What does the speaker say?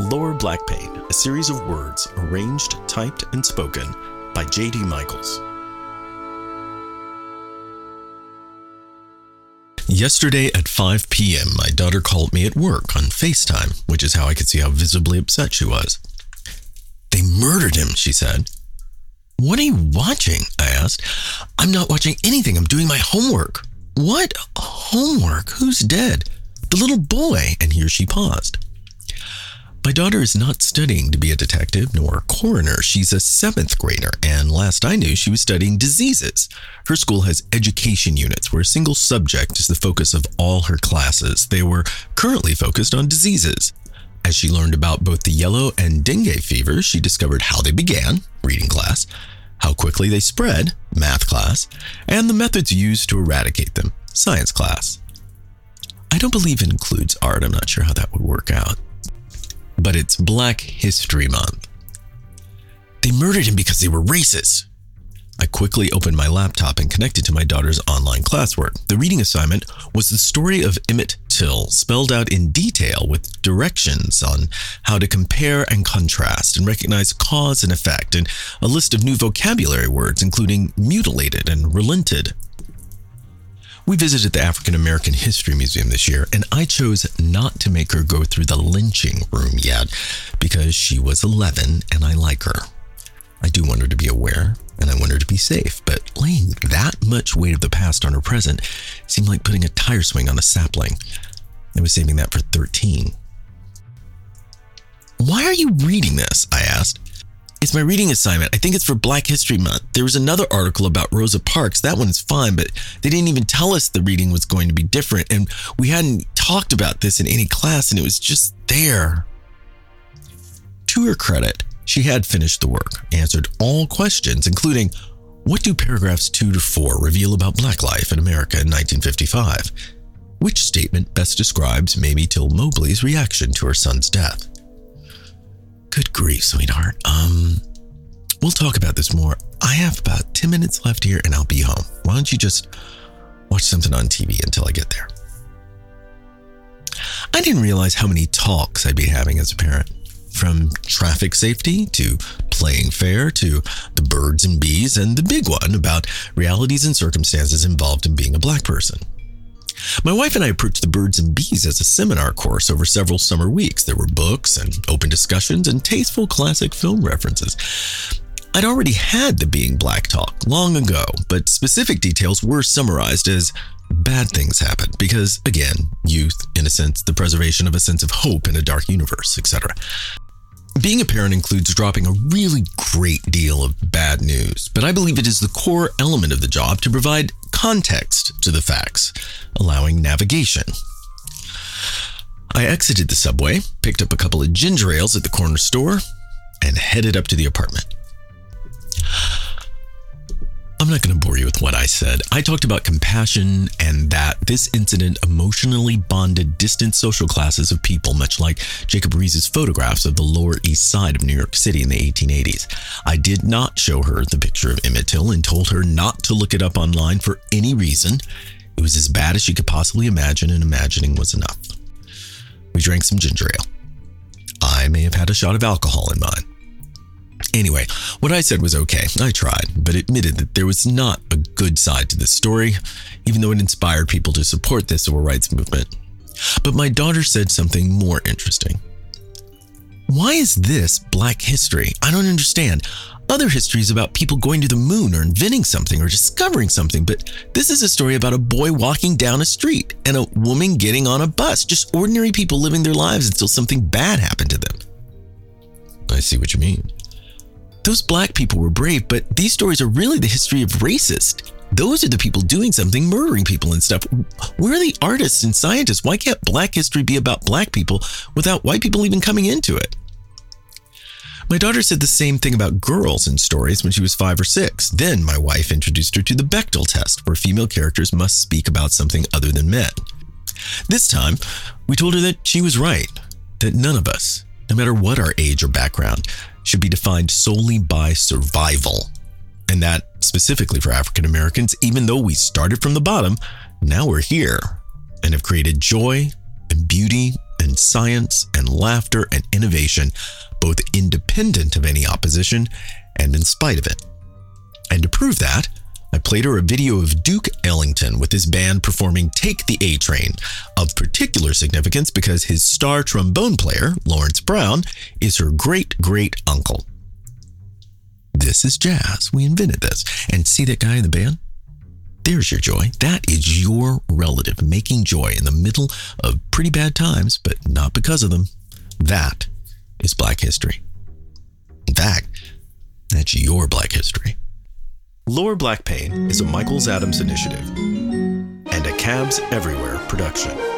Lower Black Pain, a series of words arranged, typed, and spoken by J.D. Michaels. Yesterday at 5 p.m., my daughter called me at work on FaceTime, which is how I could see how visibly upset she was. They murdered him, she said. What are you watching? I asked. I'm not watching anything. I'm doing my homework. What homework? Who's dead? The little boy. And here she paused. My daughter is not studying to be a detective nor a coroner. She's a seventh grader, and last I knew, she was studying diseases. Her school has education units where a single subject is the focus of all her classes. They were currently focused on diseases. As she learned about both the yellow and dengue fever, she discovered how they began, reading class, how quickly they spread, math class, and the methods used to eradicate them, science class. I don't believe it includes art. I'm not sure how that would work out but it's Black History Month. They murdered him because they were racist. I quickly opened my laptop and connected to my daughter's online classwork. The reading assignment was the story of Emmett Till, spelled out in detail with directions on how to compare and contrast and recognize cause and effect, and a list of new vocabulary words, including mutilated and relented. We visited the African American History Museum this year, and I chose not to make her go through the lynching room yet because she was 11 and I like her. I do want her to be aware and I want her to be safe, but laying that much weight of the past on her present seemed like putting a tire swing on a sapling. I was saving that for 13. Why are you reading this? I asked. It's my reading assignment. I think it's for Black History Month. There was another article about Rosa Parks. That one's fine, but they didn't even tell us the reading was going to be different. And we hadn't talked about this in any class, and it was just there. To her credit, she had finished the work, answered all questions, including what do paragraphs 2 to 4 reveal about black life in America in 1955? Which statement best describes Mamie Till Mobley's reaction to her son's death? Good grief, sweetheart. Um, we'll talk about this more. I have about 10 minutes left here and I'll be home. Why don't you just watch something on TV until I get there? I didn't realize how many talks I'd be having as a parent. From traffic safety to playing fair to the birds and bees, and the big one about realities and circumstances involved in being a black person. My wife and I approached the Birds and Bees as a seminar course over several summer weeks. There were books and open discussions and tasteful classic film references. I'd already had the Being Black talk long ago, but specific details were summarized as bad things happen because, again, youth, innocence, the preservation of a sense of hope in a dark universe, etc. Being a parent includes dropping a really great deal of bad news, but I believe it is the core element of the job to provide context to the facts, allowing navigation. I exited the subway, picked up a couple of ginger ales at the corner store, and headed up to the apartment. I'm not going to bore you with what I said. I talked about compassion and that this incident emotionally bonded distant social classes of people, much like Jacob Riis's photographs of the Lower East Side of New York City in the 1880s. I did not show her the picture of Emmett Till and told her not to look it up online for any reason. It was as bad as she could possibly imagine, and imagining was enough. We drank some ginger ale. I may have had a shot of alcohol in mine. Anyway, what I said was okay. I tried, but admitted that there was not a good side to this story, even though it inspired people to support the civil rights movement. But my daughter said something more interesting. Why is this black history? I don't understand. Other histories about people going to the moon or inventing something or discovering something, but this is a story about a boy walking down a street and a woman getting on a bus. Just ordinary people living their lives until something bad happened to them. I see what you mean. Those black people were brave, but these stories are really the history of racist. Those are the people doing something, murdering people and stuff. Where are the artists and scientists? Why can't black history be about black people without white people even coming into it? My daughter said the same thing about girls in stories when she was five or six. Then my wife introduced her to the Bechdel test, where female characters must speak about something other than men. This time, we told her that she was right, that none of us, no matter what our age or background, should be defined solely by survival. And that specifically for African Americans, even though we started from the bottom, now we're here and have created joy and beauty and science and laughter and innovation, both independent of any opposition and in spite of it. And to prove that, I played her a video of Duke Ellington with his band performing Take the A Train, of particular significance because his star trombone player, Lawrence Brown, is her great great uncle. This is jazz. We invented this. And see that guy in the band? There's your joy. That is your relative making joy in the middle of pretty bad times, but not because of them. That is Black History. In fact, that's your Black History. Lower Black Pain is a Michaels Adams initiative and a Cabs Everywhere production.